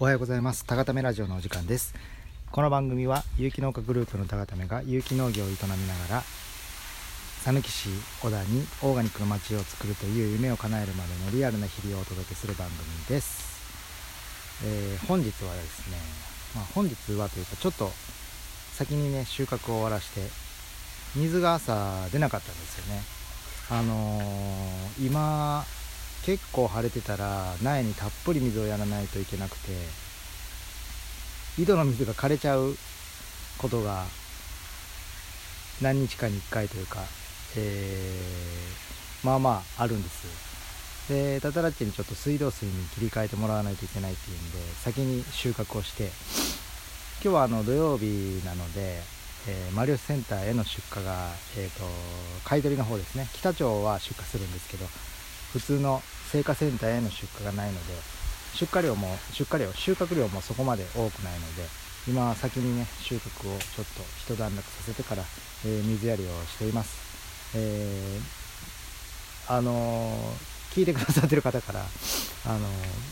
おはようございます。高ためラジオのお時間です。この番組は有機農家グループの高ためが有機農業を営みながら讃岐市小田にオーガニックの街を作るという夢を叶えるまでのリアルな日々をお届けする番組です、えー、本日はですね、まあ、本日はというかちょっと先にね収穫を終わらして水が朝出なかったんですよね。あのー、今結構晴れてたら苗にたっぷり水をやらないといけなくて井戸の水が枯れちゃうことが何日かに1回というか、えー、まあまああるんです。でタタラッチにちょっと水道水に切り替えてもらわないといけないっていうんで先に収穫をして今日はあの土曜日なので、えー、マリオスセンターへの出荷が、えーと買い取りの方ですね。北町は出荷するんですけど普通の青果センターへの出荷がないので出荷量も出荷量収穫量もそこまで多くないので今は先にね収穫をちょっと一段落させてから、えー、水やりをしています、えー、あのー、聞いてくださってる方からあの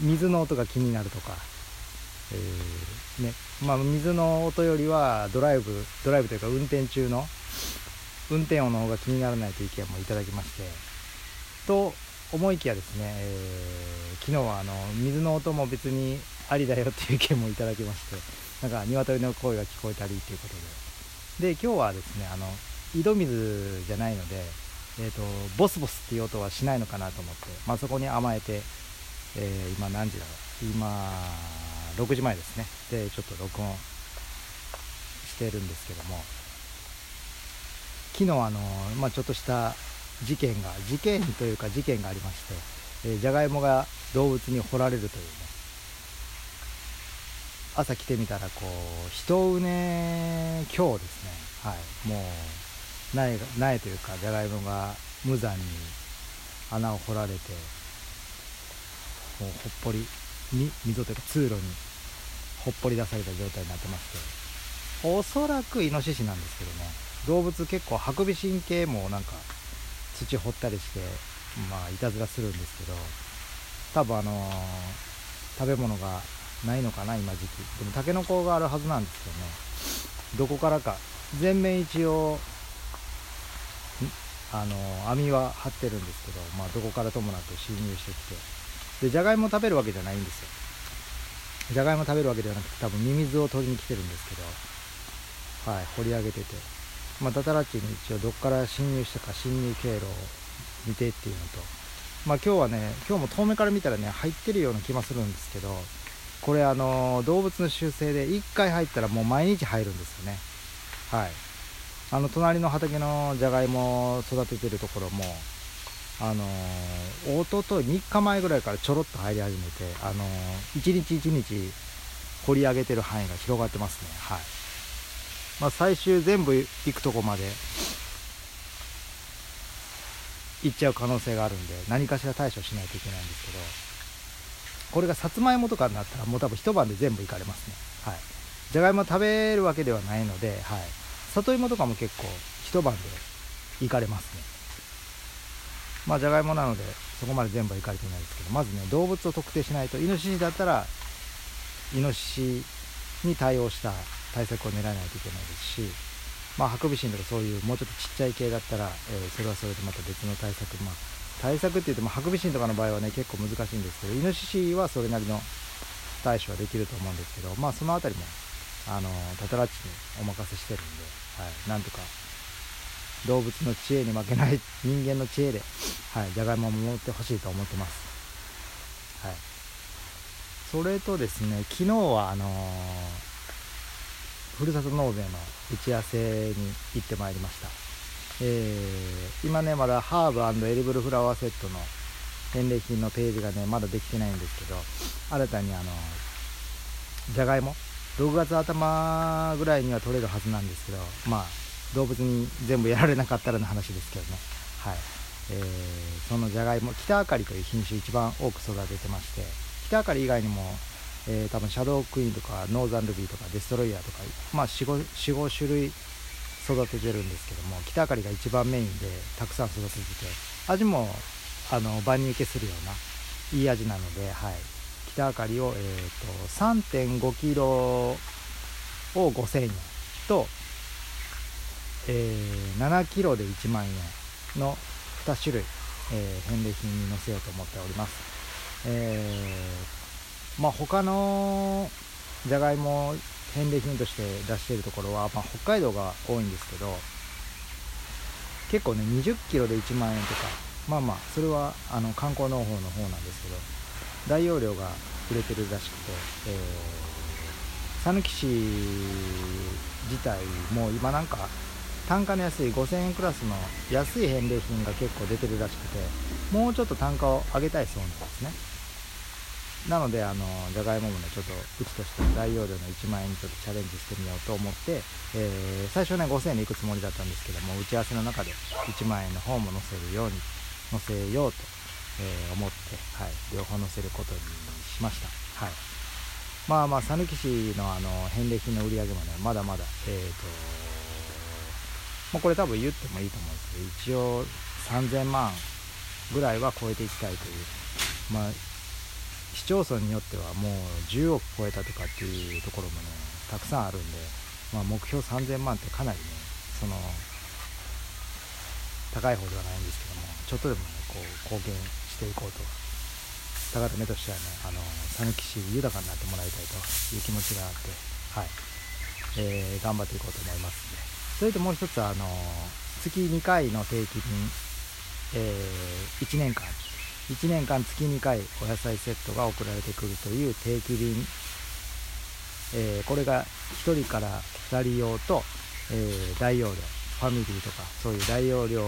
水の音が気になるとか、えねまあ、水の音よりはドライブドライブというか運転中の運転音の方が気にならないという意見もいただきましてと思いきやですね、えー、昨日はあの水の音も別にありだよっていう意見もいただきましてなんか鶏の声が聞こえたりということで。で今日はですねあの井戸水じゃないので、えーと、ボスボスっていう音はしないのかなと思って、まあ、そこに甘えて、えー、今何時だろう。今6時前ですね。でちょっと録音してるんですけども。昨日あの、まあ、ちょっとした事件が事件というか事件がありまして、えー、じゃがいもが動物に掘られるというね。朝来てみたらこう一畝今日ですね。はい。もう苗苗というかじゃがいもが無残に穴を掘られてもうほっぽりに溝というか通路にほっぽり出された状態になってまして。おそらくイノシシなんですけどね。動物結構ハクビシン系もなんか土掘ったりしてまあいたずらするんですけど多分あのー、食べ物がないのかな今時期。でもタケノコがあるはずなんですけどね。どこからか。全面一応あのー、網は張ってるんですけど、まあ、どこからともなく侵入してきて。でじゃがいも食べるわけじゃないんですよ。じゃがいも食べるわけではなくて多分ミミズを取りに来てるんですけどはい掘り上げてて。まあ、ダタラッチに一応どっから侵入したか侵入経路を見てっていうのと、まあ、今日はね今日も遠目から見たらね入ってるような気もするんですけどこれあの動物の習性で1回入ったらもう毎日入るんですよね。はい。あの隣の畑のじゃがいも育ててるところもあのー、おととい3日前ぐらいからちょろっと入り始めて、あの、1日1日掘り上げてる範囲が広がってますね。はい。まあ、最終全部行くとこまで行っちゃう可能性があるんで何かしら対処しないといけないんですけどこれがさつまいもとかになったらもう多分一晩で全部行かれますね。はい。じゃがいも食べるわけではないので、はい、里芋とかも結構一晩で行かれますね。まあじゃがいもなのでそこまで全部は行かれてないですけどまずね動物を特定しないとイノシシだったらイノシシに対応した対策を練らないといけないですし、まあ、ハクビシンとかそういうもうちょっとちっちゃい系だったら、えー、それはそれでまた別の対策、まあ、対策って言ってもハクビシンとかの場合はね結構難しいんですけどイノシシはそれなりの対処はできると思うんですけど、まあ、その辺りもあのタタラッチにお任せしてるんで、はい、なんとか動物の知恵に負けない人間の知恵で、はい、じゃがいもを守ってほしいと思ってます。はい、それとですね昨日はあのふるさと納税の打ち合わせに行ってまいりました、えー、今ねまだハーブエリブルフラワーセットの返礼品のページがねまだできてないんですけど新たにあのじゃがいも6月頭ぐらいには取れるはずなんですけどまあ動物に全部やられなかったらの話ですけどね。はい、えー、そのじゃがいも北あかりという品種一番多く育ててまして北あかり以外にもえー、多分シャドウクイーンとかノーザンルビーとかデストロイヤーとか、まあ、45種類育ててるんですけども北あかりが一番メインでたくさん育ててて味もあの万人受けするようないい味なので、はい、北あかりを、えーと、3.5キロを5000円と、えー、7キロで1万円の2種類、えー、返礼品に載せようと思っております。えー、まあ他のじゃがいも返礼品として出しているところは、まあ、北海道が多いんですけど結構ね20キロで1万円とかまあまあそれはあの観光農法の方なんですけど大容量が売れてるらしくて讃岐、市自体も今なんか単価の安い5000円クラスの安い返礼品が結構出てるらしくてもうちょっと単価を上げたいそうなんですね。なのであのじゃがいももねちょっとうちとしての大容量の1万円にちょっとチャレンジしてみようと思って、えー、最初ね5000円で行くつもりだったんですけども打ち合わせの中で1万円の方も載せるように載せようと、えー、思って、はい、両方載せることにしました。はいまあまあ讃岐市のあの返礼品の売り上げもねまだまだえ、ー、とまあ、これ多分言ってもいいと思うんですけど一応3000万ぐらいは超えていきたいというまあ市町村によってはもう10億超えたとかっていうところもねたくさんあるんで、まあ、目標3000万ってかなりねその高い方ではないんですけどもちょっとでもねこう貢献していこうと。高田目としてはねあの讃岐市豊かになってもらいたいという気持ちがあってはい、えー、頑張っていこうと思いますんで。それともう一つあの月2回の定期便、えー、1年間1年間月2回お野菜セットが送られてくるという定期便、えー、これが1人から2人用と、えー、大容量ファミリーとかそういう大容量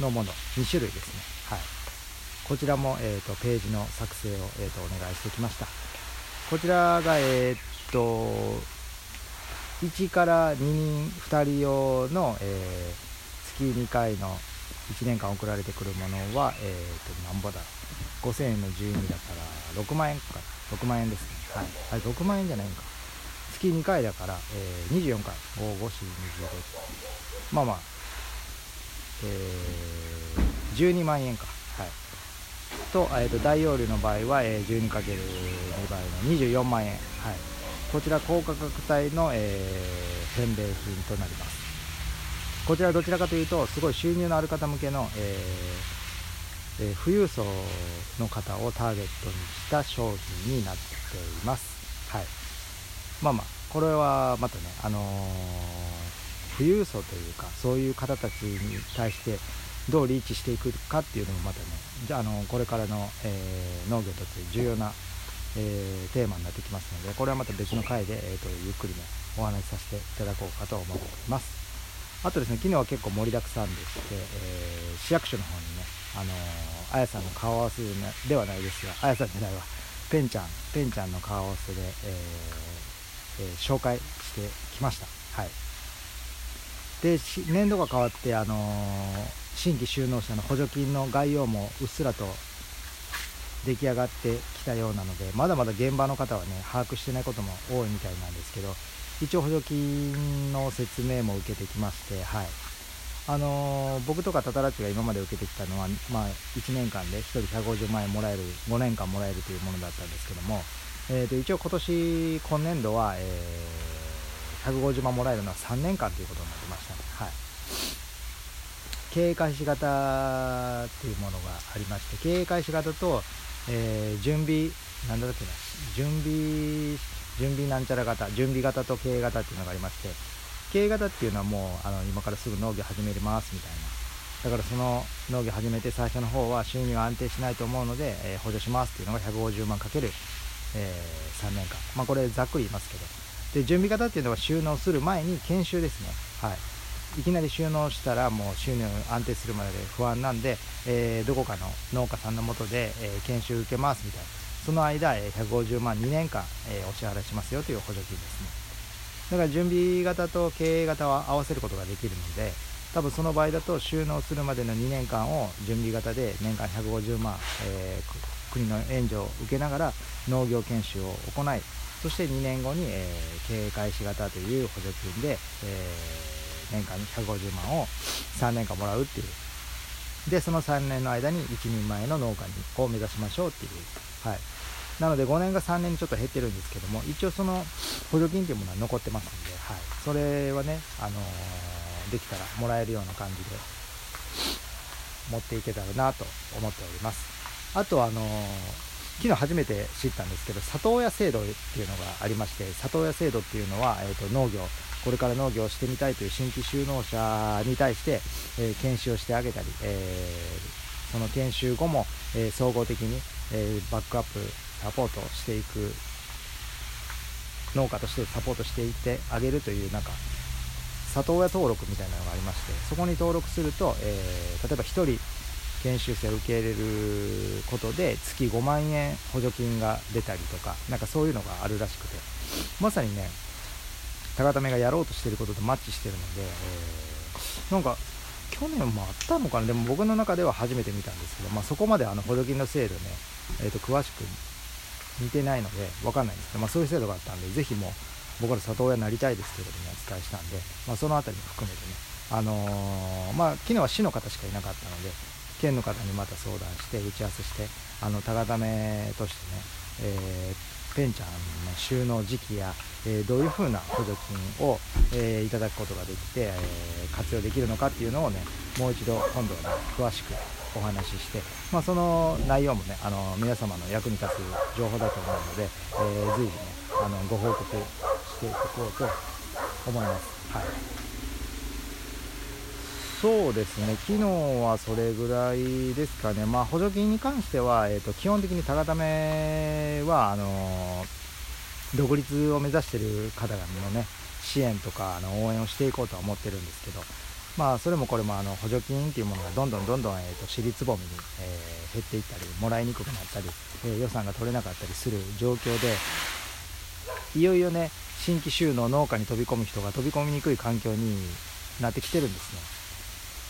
のもの2種類ですね、はい、こちらも、えーと、ページの作成を、えーと、お願いしてきました。こちらが、えーと、1から2人2人用の、えー、月2回の1年間送られてくるものは、えーと、なんぼだ5000円の12だから6万円か6万円ですね。はい。あれ6万円じゃないんか。月2回だから、えー、24回。5 5 4 25まあまあ。えー、12万円か。はい。と,、えーと、大容量の場合は、えー、12×2 倍の24万円。はい。こちら高価格帯の、えー、返礼品となります。こちらはどちらかというとすごい収入のある方向けの、えーえー、富裕層の方をターゲットにした商品になっています。はい、まあまあこれはまたね、あのー、富裕層というかそういう方たちに対してどうリーチしていくかっていうのもまたねじゃあのこれからの、えー、農業として重要な、えー、テーマになってきますのでこれはまた別の回で、えーとゆっくりねお話しさせていただこうかと思っています。あとですね、昨日は結構盛りだくさんでして、えー、市役所の方にね、あのー、あやさんの顔合わせではないですが、あやさんじゃないわ、ペンちゃん、ペンちゃんの顔合わせで、えーえ、紹介してきました。はい。で、年度が変わって、あの新規就農者の補助金の概要もうっすらと出来上がってきたようなので、まだまだ現場の方はね、把握してないことも多いみたいなんですけど、一応補助金の説明も受けてきまして、はい。あのー、僕とかタタラッチが今まで受けてきたのは、まあ、1年間で1人150万円もらえる5年間もらえるというものだったんですけども、えー、と一応今年今年度は、えー、150万もらえるのは3年間ということになってました。ね、はい、経営開始型っていうものがありまして経営開始型と、えー、準備なんだっけな準備準備なんちゃら型準備型と経営型っていうのがありまして経営型っていうのはもうあの今からすぐ農業始めますみたいな。だからその農業始めて最初の方は収入が安定しないと思うので、えー、補助しますっていうのが150万かける、えー、3年間。まあこれざっくり言いますけど。で準備型っていうのは収納する前に研修ですね。はい。いきなり収納したらもう収入安定するまで不安なんで、えー、どこかの農家さんのもとで、え研修受けますみたいな。その間、150万2年間、えお支払いしますよという補助金ですね。だから準備型と経営型は合わせることができるので、多分その場合だと収納するまでの2年間を準備型で年間150万、えー、国の援助を受けながら農業研修を行い、そして2年後に、えー、経営開始型という補助金で、えー、年間150万を3年間もらうっていう。でその3年の間に一人前の農家にを目指しましょうっていう、はい、なので5年が3年にちょっと減ってるんですけども一応その補助金っていうものは残ってますんで、はい、それはね、あのー、できたらもらえるような感じで持っていけたらなと思っております。あとあのー昨日初めて知ったんですけど里親制度っていうのがありまして里親制度っていうのは、えーと、農業これから農業をしてみたいという新規就農者に対して、えー、研修をしてあげたり、えー、その研修後も、えー、総合的に、えバックアップサポートしていく農家としてサポートしていってあげるというなんか里親登録みたいなのがありましてそこに登録すると、えー例えば1人研修生を受け入れることで月5万円補助金が出たりとかなんかそういうのがあるらしくてまさにね高ためがやろうとしてることとマッチしてるので、えー、なんか去年もあったのかな？でも僕の中では初めて見たんですけど、まあ、そこまであの補助金の制度ね、えー、と詳しく見てないので分かんないんですけど、まあ、そういう制度があったんでぜひもう僕ら里親になりたいですということにお伝えしたんで、まあ、その辺りも含めてねあのー、まあ、昨日は市の方しかいなかったので、県の方にまた相談して打ち合わせしてあの高ためとしてね、えー、ペンちゃんの収納時期や、えー、どういうふうな補助金を、えー、いただくことができて、え活用できるのかっていうのをねもう一度今度はね詳しくお話しして、まあ、その内容もねあの皆様の役に立つ情報だと思うので、え随時ねあのご報告していこうと思います。はい。そうですね、昨日はそれぐらいですかね、まあ、補助金に関しては、えーと、基本的に高ためはあの、独立を目指している方々の、ね、支援とかあの応援をしていこうとは思ってるんですけど、まあ、それもこれもあの補助金というものがどんどんどんどん、えーと、私立ぼみに、え、減っていったり、もらいにくくなったり、え、予算が取れなかったりする状況で、いよいよね、新規収納農家に飛び込む人が飛び込みにくい環境になってきてるんですね。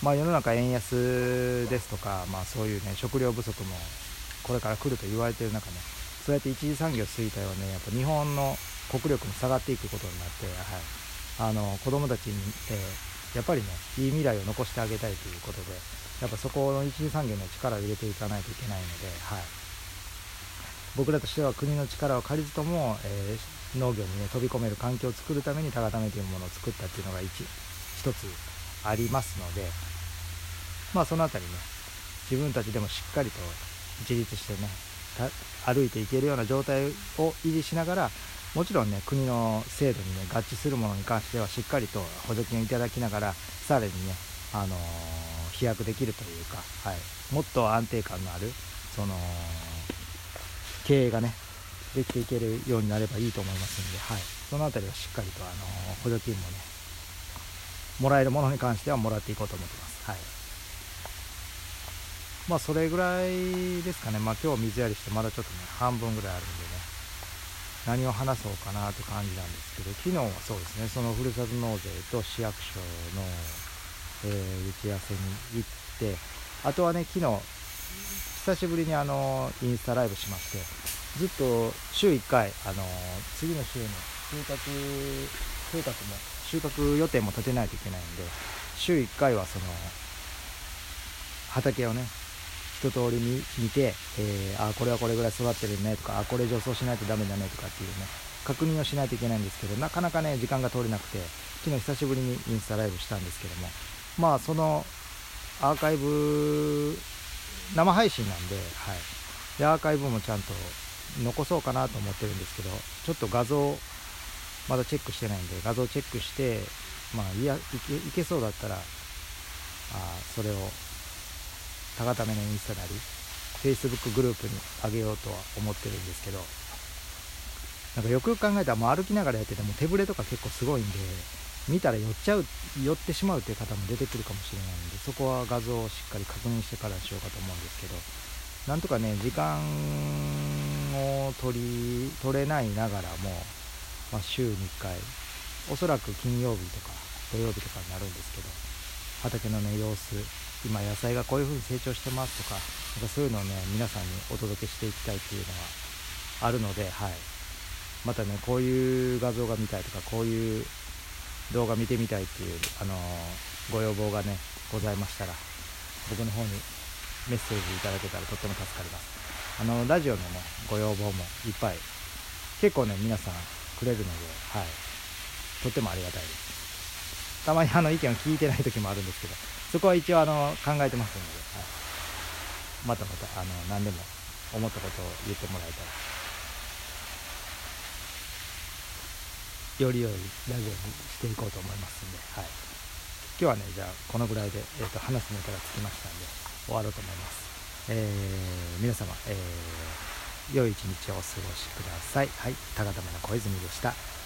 まあ、世の中円安ですとか、まあ、そういうね食料不足もこれから来ると言われてる中ねそうやって一次産業を過ぎたよねやっぱ日本の国力も下がっていくことになって、はい、あの子供たちに、えー、やっぱりねいい未来を残してあげたいということでやっぱそこの一次産業に力を入れていかないといけないので、はい、僕らとしては国の力を借りずとも、えー、農業に、ね、飛び込める環境を作るために高ためというものを作ったっていうのが一つありますので、まあその辺りね、自分たちでもしっかりと自立してね、歩いていけるような状態を維持しながら、もちろんね、国の制度にね、合致するものに関してはしっかりと補助金をいただきながら、さらにね、あのー、飛躍できるというか、はい、もっと安定感のある、その、経営がね、できていけるようになればいいと思いますので、はい、その辺りはしっかりと、あのー、補助金もね、もらえるものに関してはもらっていこうと思ってます。はい。まあそれぐらいですかね。まあ今日水やりしてまだちょっとね、半分ぐらいあるんでね、何を話そうかなって感じなんですけど、昨日はそうですね、そのふるさと納税と市役所の、えー、打ち合わせに行って、あとはね、昨日、久しぶりにあの、インスタライブしまして、ずっと週1回、あの、次の週の収穫計画も収穫予定も立てないといけないんで週1回はその畑をね一通り見見て、えー、あこれはこれぐらい育ってるねとかあこれ除草しないとダメだねとかっていうね確認をしないといけないんですけどなかなかね時間が通れなくて昨日久しぶりにインスタライブしたんですけどもまあそのアーカイブ生配信なんで,、はい、でアーカイブもちゃんと残そうかなと思ってるんですけどちょっと画像まだチェックしてないんで画像チェックしてまあいやいけいけそうだったらあそれを高ためのインスタなり Facebook グループにあげようとは思ってるんですけどなんかよくよく考えたらもう歩きながらやってても手ぶれとか結構すごいんで見たら寄っちゃう寄ってしまうっていう方も出てくるかもしれないんでそこは画像をしっかり確認してからしようかと思うんですけどなんとかね時間を取り取れないながらもまあ、週に1回おそらく金曜日とか土曜日とかになるんですけど畑のね様子今野菜がこういう風に成長してますとかなんかそういうのをね皆さんにお届けしていきたいっていうのはあるので、はい、またねこういう画像が見たいとかこういう動画見てみたいっていう、あのー、ご要望がねございましたら僕の方にメッセージいただけたらとっても助かります。あのラジオのねご要望もいっぱい結構ね皆さんくれるので、はい、とってもありがたいです。たまにあの意見を聞いてない時もあるんですけどそこは一応あの考えてますので、はい、またまたあの何でも思ったことを言ってもらえたら。より良いラジオにしていこうと思いますんで、はい、今日はねじゃあこのぐらいで、えーと、話すネタがつきましたんで終わろうと思います、えー、皆様、えー、良い一日をお過ごしください。はい。高田目の小泉でした。